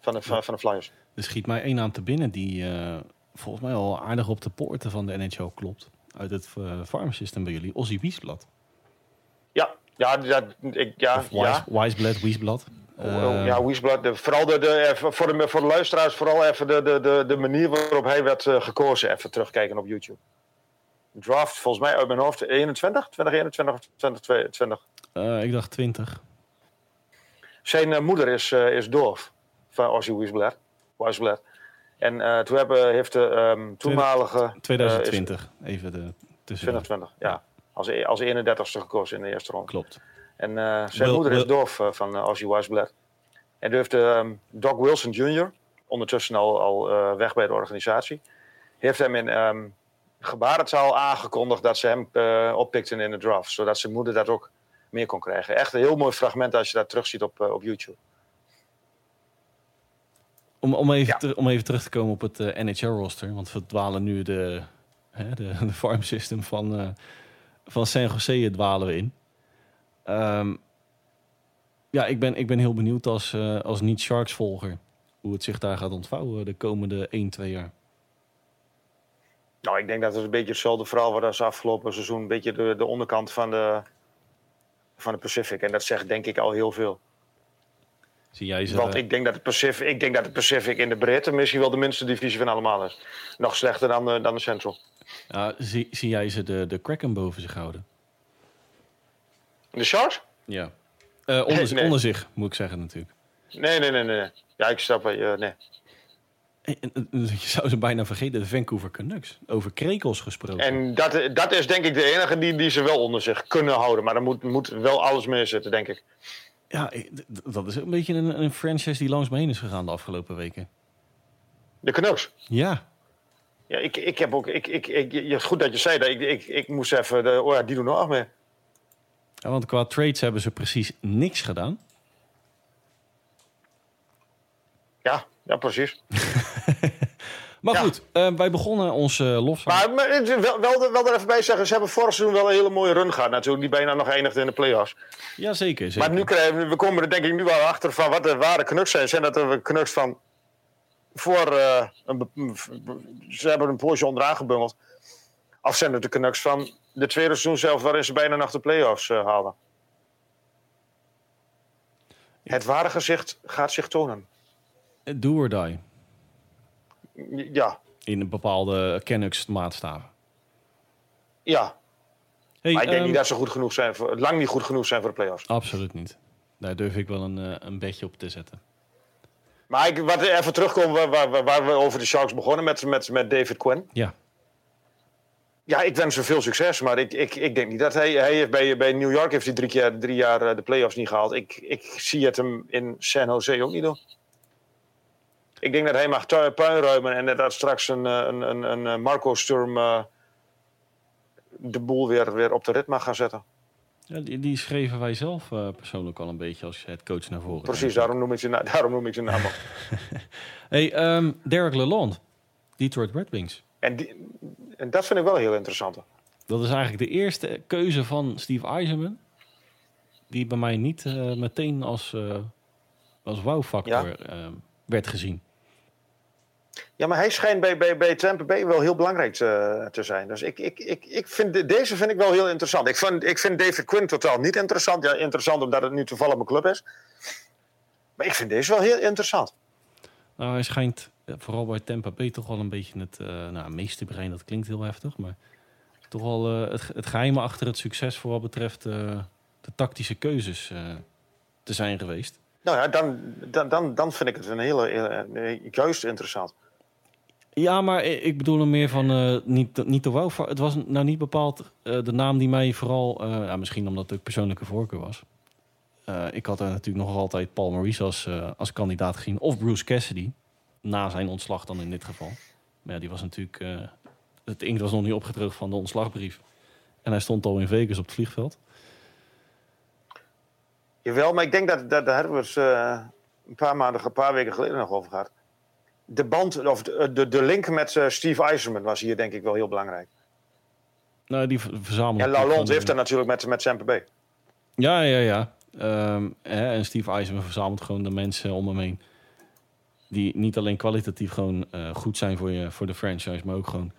van de, van, de Flyers. Er schiet mij één aan te binnen die uh, volgens mij al aardig op de poorten van de NHL klopt. Uit het uh, farm system bij jullie, Ozzy Wiesblad. Ja, ja, dat, ik, ja, of Wise, ja. Wiseblad, Wiesblad. Uh, ja, Wiesblad. Vooral de, de, voor, de, voor de luisteraars, vooral even de, de, de, de manier waarop hij werd gekozen. Even terugkijken op YouTube. Draft, volgens mij uit mijn hoofd 21, 2021 of 2022? Uh, ik dacht 20. Zijn moeder is, is doof van Ozzy Wiesblad. Wiesblad. En toen hebben, heeft de um, toenmalige... 2020, even de tussen. 2020, ja. Als, als 31ste gekozen in de eerste ronde. Klopt. En uh, zijn moeder is doof uh, van uh, Ozzy Wiesblad. En heeft um, Doc Wilson Jr., ondertussen al, al weg bij de organisatie, heeft hem in um, gebarentaal aangekondigd dat ze hem oppikten in de draft. Zodat zijn moeder dat ook meer kon krijgen. Echt een heel mooi fragment als je dat terugziet op, op YouTube. Om, om, even ja. om even terug te komen op het NHL-roster, want we dwalen nu de, hè, de, de farm system van, van San Jose dwalen we in. Um, ja, ik ben, ik ben heel benieuwd als, uh, als niet-Sharks volger hoe het zich daar gaat ontvouwen de komende 1, 2 jaar. Nou, ik denk dat het een beetje hetzelfde verhaal wordt als afgelopen seizoen. Een beetje de, de onderkant van de, van de Pacific. En dat zegt denk ik al heel veel. Zie jij ze... Want ik denk, dat de Pacific, ik denk dat de Pacific in de breedte misschien wel de minste divisie van allemaal is. Nog slechter dan de, dan de Central. Ja, zie, zie jij ze de, de Kraken boven zich houden? De Sharks? Ja. Uh, onder, nee, onder, zich, moet ik zeggen natuurlijk. Nee, nee, nee, nee. Ja, ik snap het. Uh, nee. Je zou ze bijna vergeten, de Vancouver Canucks. Over krekels gesproken. En dat, dat is denk ik de enige die, die ze wel onder zich kunnen houden. Maar er moet, moet wel alles meer zitten, denk ik. Ja, dat is een beetje een, een franchise die langs me heen is gegaan de afgelopen weken. De Canucks? Ja. Ja, ik, ik heb ook... Ik, ik, ik, ik, goed dat je zei dat. Ik, ik, ik moest even... De, oh ja, die doen nog mee. Ja, want qua trades hebben ze precies niks gedaan. Ja, ja precies. maar ja. goed, uh, wij begonnen onze uh, lof. Maar, maar wel, wel, wel er even bij zeggen, ze hebben vorig seizoen wel een hele mooie run gehad natuurlijk. Die bijna nog eindigde in de playoffs. Ja, zeker, zeker. Maar nu krijgen we, komen er denk ik nu wel achter van wat de ware knuks zijn. Zijn dat de knuks van voor... Uh, een, ze hebben een poosje onderaan gebungeld. Of zijn het de Canucks van de tweede seizoen zelf, waarin ze bijna nog de play-offs uh, haalden? Het ware gezicht gaat zich tonen. Do or die. Ja. In een bepaalde Canucks maatstaven. Ja. Hey, maar ik denk um, niet dat ze goed genoeg zijn voor, lang niet goed genoeg zijn voor de play-offs. Absoluut niet. Daar durf ik wel een, uh, een bedje op te zetten. Maar ik, wat even terugkomen waar, waar, waar, we over de Sharks begonnen met, met, met David Quinn. Ja. Ja, ik wens hem veel succes, maar ik, ik, ik denk niet dat hij... hij heeft bij, bij New York heeft hij drie, keer, drie jaar de playoffs niet gehaald. Ik, ik zie het hem in San Jose ook niet doen. Ik denk dat hij mag puinruimen en dat straks een, een, een, een Marco Sturm uh, de boel weer, weer op de rit mag gaan zetten. Ja, die, die schreven wij zelf uh, persoonlijk al een beetje als het coach naar voren. Precies, daarom noem ik zijn, daarom noem ik zijn naam hey, um, Derek Lalonde, Detroit Red Wings. En, die, en dat vind ik wel heel interessant. Dat is eigenlijk de eerste keuze van Steve Eisenman. Die bij mij niet uh, meteen als, uh, als wow-factor ja. uh, werd gezien. Ja, maar hij schijnt bij, bij, bij Tampa Bay wel heel belangrijk te, te zijn. Dus ik, ik, ik, ik vind, deze vind ik wel heel interessant. Ik vind, ik vind David Quinn totaal niet interessant. Ja, interessant omdat het nu toevallig mijn club is. Maar ik vind deze wel heel interessant. Nou, hij schijnt vooral bij Tampa Bay toch wel een beetje het uh, nou, meesterbrein. Dat klinkt heel heftig, maar toch wel uh, het, het geheime achter het succes voor wat betreft uh, de tactische keuzes te zijn geweest. Nou ja, dan, dan, dan, dan vind ik het een hele, hele juist interessant. Ja, maar ik bedoel er meer van uh, niet, niet de wow. Het was nou niet bepaald uh, de naam die mij vooral, uh, ja, misschien omdat het persoonlijke voorkeur was. ik had er natuurlijk nog altijd Paul Maurice als, als kandidaat gezien. Of Bruce Cassidy, na zijn ontslag dan in dit geval. Maar ja, die was natuurlijk, het inkt was nog niet opgedrukt van de ontslagbrief. En hij stond al in Vegas op het vliegveld. Jawel, maar ik denk dat, dat daar hebben we een paar maanden, een paar weken geleden nog over gehad de band, of de, de, de link met uh, Steve Eiserman was hier denk ik wel heel belangrijk. Nou, die verzamelen. Ja, Lalonde heeft dat natuurlijk met, met Samper B. Ja, ja, ja. Um, hè, en Steve Eiserman verzamelt gewoon de mensen om hem heen. Die niet alleen kwalitatief gewoon uh, goed zijn voor, je, voor de franchise, maar ook gewoon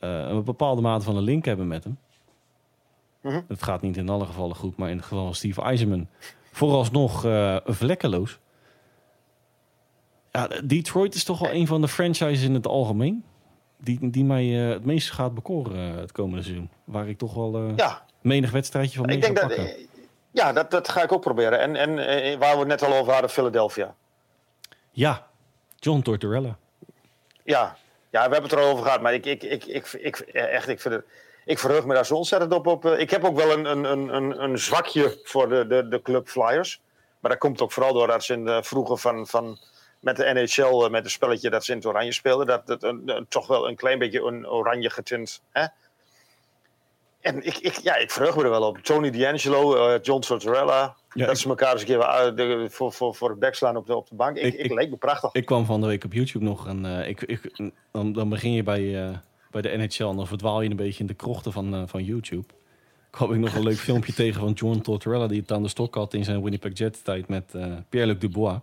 uh, een bepaalde mate van een link hebben met hem. Mm -hmm. Het gaat niet in alle gevallen goed, maar in het geval van Steve Eiserman vooralsnog uh, vlekkeloos. Ja, Detroit is toch wel een van de franchises in het algemeen. Die, die mij uh, het meest gaat bekoren uh, het komende seizoen. Waar ik toch wel ja. menig wedstrijdje van mee ik denk dat, Ja, dat, dat ga ik ook proberen. En, en waar we het net al over hadden, Philadelphia. Ja, John Tortorella. Ja, ja we hebben het erover gehad. Maar ik, ik, ik, ik, ik, echt, ik, vind het, ik verheug me daar zo ontzettend op. op ik heb ook wel een, een, een, een zwakje voor de, de, de club Flyers. Maar dat komt ook vooral doordat ze in de vroege van... van met de NHL, eh, met het spelletje dat ze in het oranje speelden, dat het een, toch wel een klein beetje een oranje getint. Hè? En ik, ik, ja, ik verheug me er wel op. Tony D'Angelo, uh, John Tortorella. Ja, dat ze elkaar eens een keer uh, voor, voor, voor het backslaan op de, op de bank. Ik, ik, ik, leek me prachtig. Ik kwam van de week op YouTube nog en uh, ik, ik, dan, dan begin je bij, uh, bij de NHL en dan verdwaal je een beetje in de krochten van, van YouTube. Kwam ik nog een leuk filmpje tegen van John Tortorella die het aan de stok had in zijn Winnipeg Jets tijd met Pierre-Luc Dubois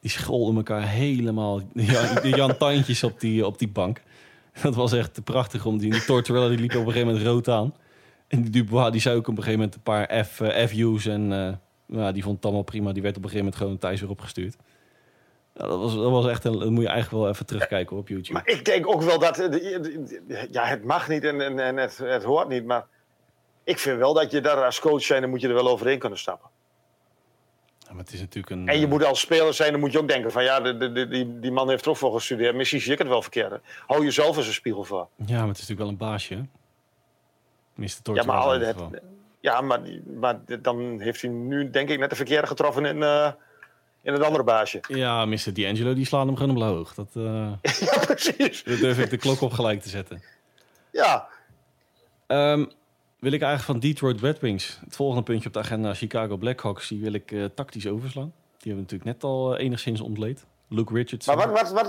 die scholden elkaar helemaal. De Jan Tandjes op die, op die bank. Dat was echt prachtig om die, die die liep op een gegeven moment rood aan. En die Dubois die zei ook op een gegeven moment een paar F, uh, F-U's. En uh, die vond het allemaal prima. Die werd op een gegeven moment gewoon thuis weer opgestuurd. Ja, dat, was, dat was echt een, moet je eigenlijk wel even terugkijken op YouTube. Maar ik denk ook wel dat... Ja, het mag niet en, en, en het, het hoort niet. Maar ik vind wel dat je daar als coach zijn... dan moet je er wel overheen kunnen stappen maar het is natuurlijk een, en je moet als speler zijn, dan moet je ook denken van ja, de, de, die, die man heeft er ook voor gestudeerd. Misschien zie ik het wel verkeerd. Hou jezelf eens een spiegel voor. Ja, maar het is natuurlijk wel een baasje. Mr. Ja, maar, alle, het, ja maar, maar dan heeft hij nu denk ik net de verkeerde getroffen in, uh, in het andere baasje. Ja, Mr. D'Angelo die slaat hem gewoon omhoog. Dat, uh, ja, precies. Dat durf ik de klok op gelijk te zetten. Ja. Um, wil ik eigenlijk van Detroit Red Wings, het volgende puntje op de agenda, Chicago Blackhawks, die wil ik uh, tactisch overslaan. Die hebben natuurlijk net al uh, enigszins ontleed. Luke Richardson. Maar wat, wat,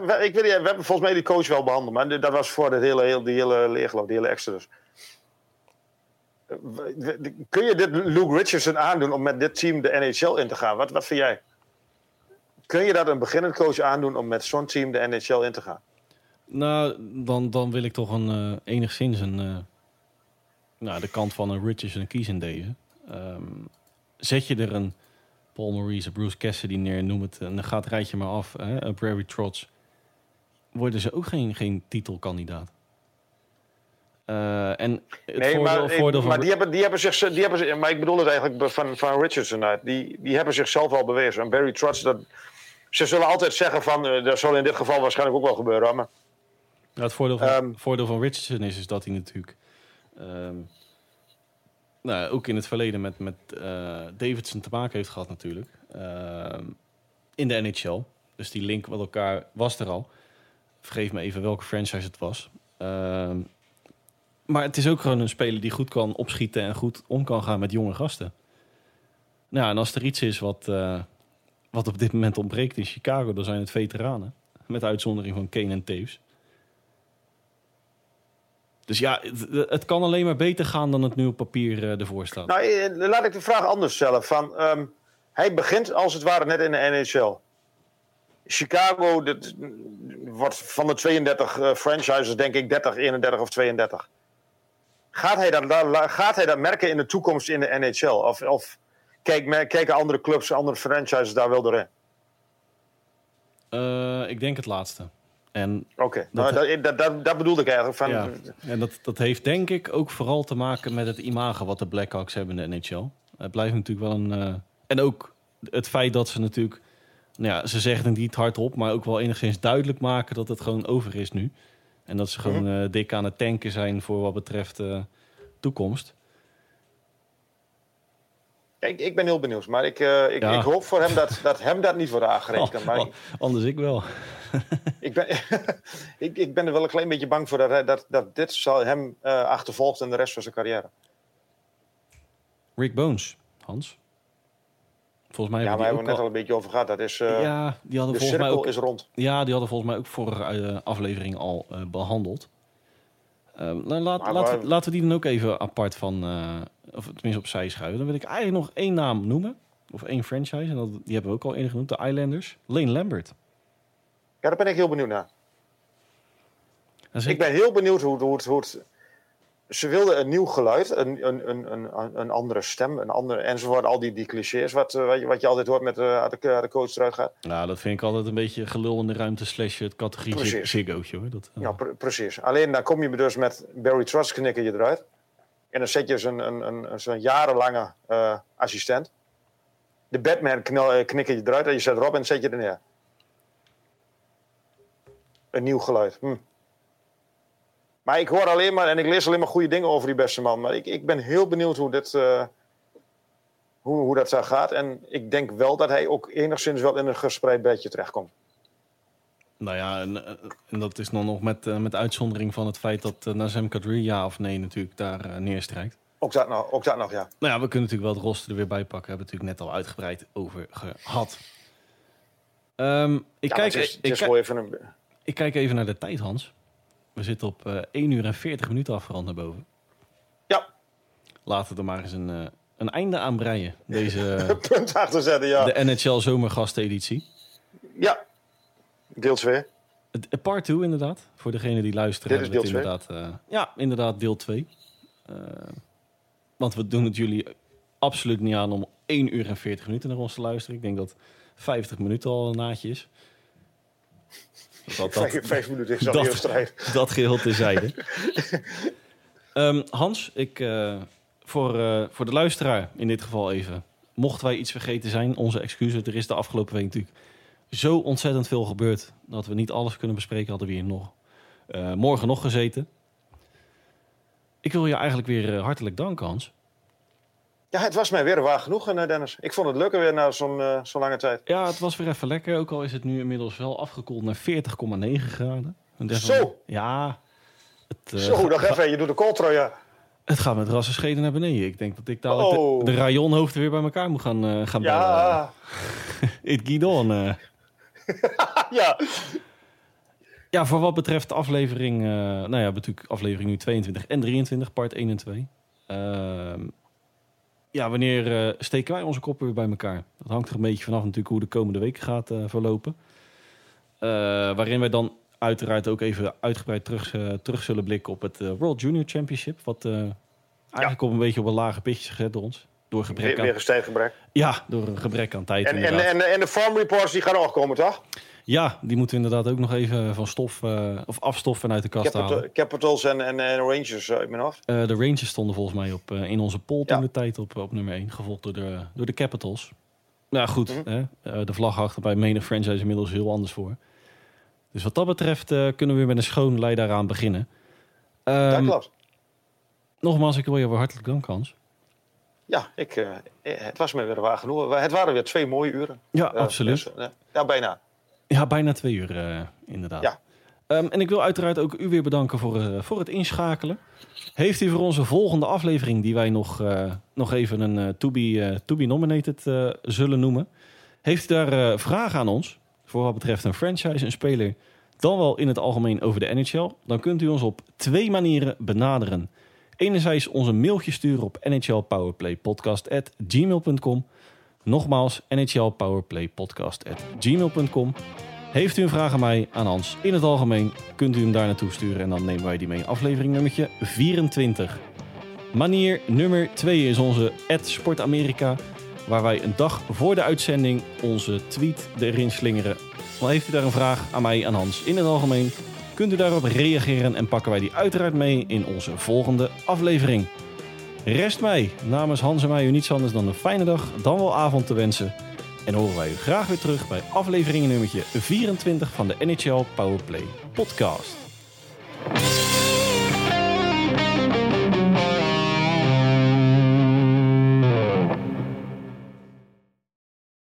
wat ik weet, we hebben volgens mij die coach wel behandeld, maar dat was voor de hele, hele, die hele leegloop, die hele exodus. Kun je dit Luke Richardson aandoen om met dit team de NHL in te gaan? Wat, wat vind jij? Kun je dat een beginnend coach aandoen om met zo'n team de NHL in te gaan? Nou, dan, dan wil ik toch een, uh, enigszins een nou, de kant van een Richardson kiezen deze. Um, zet je er een Paul Maurice, Bruce Cassidy neer, noem het, en dan gaat rijtje maar af. Hè, Prairie Trots. Worden ze ook geen, geen titelkandidaat? Uh, en het nee, voordeel, maar, voordeel van... maar die hebben, die hebben zich, die hebben, maar ik bedoel het eigenlijk van, van Richardson uit. Die, die hebben zichzelf al bewezen. En Barry Trotz, dat, ze zullen altijd zeggen van, uh, dat zal in dit geval waarschijnlijk ook wel gebeuren. Maar, ja, het voordeel van, um, voordeel van Richardson is, is dat hij natuurlijk Um, nou, ook in het verleden met, met uh, Davidson te maken heeft gehad natuurlijk. Uh, in de NHL. Dus die link met elkaar was er al. Vergeef me even welke franchise het was. Uh, maar het is ook gewoon een speler die goed kan opschieten en goed om kan gaan met jonge gasten. Nou, en als er iets is wat, uh, wat op dit moment ontbreekt in Chicago, dan zijn het veteranen. Met uitzondering van Kane en Taves. Dus ja, het, kan alleen maar beter gaan dan het nu op papier uh, ervoor staat. Nou, eh, laat ik de vraag anders stellen. Van, um, hij begint als het ware net in de NHL. Chicago dit, wordt van de 32 uh, franchises denk ik 30, 31 of 32. Gaat hij, dat, gaat hij dat merken in de toekomst in de NHL? Of, of kijk, kijken andere clubs, andere franchises daar wel doorheen? Uh, ik denk het laatste. En, Oké, Dat- nou, dat, dat, dat, dat bedoelde ik eigenlijk. Van, ja, en dat, dat heeft denk ik ook vooral te maken met het imago wat de Blackhawks hebben in de NHL. Het blijft natuurlijk wel een... eh, en ook het feit dat ze natuurlijk... Nou ja, ze zeggen het niet hardop, maar ook wel enigszins duidelijk maken dat het gewoon over is nu. En dat ze gewoon eh, dik aan het tanken zijn voor wat betreft eh, toekomst. Ik, ik ben heel benieuwd, maar ik, eh, ik, Ja. ik hoop voor hem dat, dat hem dat niet wordt aangerekend. maar Oh, anders ik wel. ik, ben, ik, ik ben er wel een klein beetje bang voor dat, hij- dat, dat dit zal hem eh, achtervolgt in de rest van zijn carrière. Rick Bones, Hans. Volgens mij Ja, maar hebben we net al een beetje over gehad. Dat is, eh. Ja, die hadden de volgens mij cirkel ook... is rond. Ja, die hadden volgens mij ook vorige aflevering al eh, behandeld. Ehm, nou, laat, Maar laten, laten we die dan ook even apart van, of tenminste opzij schuiven. Dan wil ik eigenlijk nog één naam noemen. Of één franchise. En dat, die hebben we ook al eerder genoemd. De Islanders. Lane Lambert. Ja, daar ben ik heel benieuwd naar. Is Ik ben heel benieuwd hoe, hoe, het, hoe het... Ze wilden een nieuw geluid, een, een, een, een, een andere stem, een andere, enzovoort. Al die, die clichés wat, eh, wat, je, wat je altijd hoort met eh, de, de coach eruit gaat. Nou, dat vind ik altijd een beetje gelul in de ruimte slash het categorie Precies. ziggootje hoor. Dat, eh, Ja, pre- precies. Alleen dan kom je dus met Barry Trotz knikker je eruit. En dan zet je zo'n een, een, jarenlange eh, assistent. De Batman eh, knikker je eruit en je zet erop en zet je er neer. Een nieuw geluid. Hm. Maar ik hoor alleen maar en ik lees alleen maar goede dingen over die beste man. Maar ik, ik ben heel benieuwd hoe, eh, hoe, hoe dat zo gaat. En ik denk wel dat hij ook enigszins wel in een gespreid bedje terechtkomt. Nou ja, en, eh, en dat is dan nog met, eh, met uitzondering van het feit dat uh, Nazem Kadri ja of nee natuurlijk daar neerstrijkt. Ook dat, nog, ook dat nog, ja. Nou ja, we kunnen natuurlijk wel het roster er weer bij pakken. Hebben we het natuurlijk net al uitgebreid over gehad. Ehm, ik, Ja, kijk, het is, het ik, is kijk- gewoon even een... ik kijk even naar de tijd, Hans. We zitten op eh 1 uur en 40 minuten afgerond naar boven. Ja, Laten we er maar eens een, een einde aan breien. Deze, punt achter zetten, ja. de NHL Zomergasteditie. Ja, deel 2. Het- eh, Part 2 inderdaad. Voor degene die luisteren. Dit is deel inderdaad, eh, ja, inderdaad deel 2. want we doen het jullie absoluut niet aan om 1 uur en 40 minuten naar ons te luisteren. Ik denk dat 50 minuten al een naadje is. Dat, dat, Vijf, vijf minuten is al heel strijd. dat geheel terzijde. Ehm Hans, ik, eh, voor, eh, voor de luisteraar in dit geval even. Mochten wij iets vergeten zijn, onze excuses. Er is de afgelopen week natuurlijk zo ontzettend veel gebeurd... dat we niet alles kunnen bespreken. Hadden we hier nog eh, morgen nog gezeten. Ik wil je eigenlijk weer eh, hartelijk danken, Hans. Ja, het was mij weer waar genoeg, eh, Dennis. Ik vond het leuker weer na zo'n zo'n lange tijd. Ja, het was weer even lekker. Ook al is het nu inmiddels wel afgekoeld naar 40,9 graden. Zo! Ja. Het, Zo, dag even, je doet de coltro, ja. Het gaat met rassenscheden naar beneden. Ik denk dat ik dadelijk Oh. de, de rayonhoofden weer bij elkaar moet gaan, eh gaan bellen. Ja, It Guidon. ja. Ja, voor wat betreft de aflevering... eh, nou ja, natuurlijk aflevering nu 22 en 23, part 1 en 2. Ehm, ja, wanneer eh, steken wij onze koppen weer bij elkaar? Dat hangt er een beetje vanaf natuurlijk hoe de komende week gaat eh, verlopen. Waarin wij dan uiteraard ook even uitgebreid terug, terug zullen blikken op het World Junior Championship. Wat eigenlijk op een beetje op een lage pitje is gezet door ons. Door gebrek aan, weer een stijggebrek. ja, door een gebrek aan tijd En, en, en, en de farm reports die gaan ook komen, toch? Ja, die moeten we inderdaad ook nog even van stof eh, of afstoffen uit de kast halen. Capital, Capitals en, en, en Rangers uit mijn hoofd. Eh, de Rangers stonden volgens mij op, eh, in onze poll toen Ja. de tijd op, op nummer 1, gevolgd door de, door de Capitals. Nou goed, Mhm. hè, eh, de vlag achter bij menig franchise inmiddels heel anders voor. Dus wat dat betreft eh, kunnen we weer met een schoon lei daaraan beginnen. dat Ehm, klopt. nogmaals, ik wil je weer hartelijk danken, Hans. Ja, ik, eh, eh, het was mij weer waar genoeg. Het waren weer twee mooie uren. Ja, Eh, absoluut. dus, ja, bijna. Ja, bijna twee uur inderdaad. Ja. Ehm, en ik wil uiteraard ook u weer bedanken voor, voor het inschakelen. Heeft u voor onze volgende aflevering, die wij nog, nog even een to, be, to be nominated zullen noemen. Heeft u daar vragen aan ons, voor wat betreft een franchise, een speler, dan wel in het algemeen over de NHL? Dan kunt u ons op twee manieren benaderen. Enerzijds onze mailtje sturen op nhlpowerplaypodcast.gmail.com. Nogmaals, nhlpowerplaypodcast.gmail.com. Heeft u een vraag aan mij, aan Hans, in het algemeen, kunt u hem daar naartoe sturen en dan nemen wij die mee in aflevering nummertje 24. Manier nummer 2 is onze @sportamerika, waar wij een dag voor de uitzending onze tweet erin slingeren dan heeft u daar een vraag aan mij, aan Hans in het algemeen. Kunt u daarop reageren en pakken wij die uiteraard mee in onze volgende aflevering. Rest mij namens Hans en mij u niets anders dan een fijne dag, dan wel avond te wensen. En horen wij u graag weer terug bij aflevering nummertje 24 van de NHL Powerplay podcast.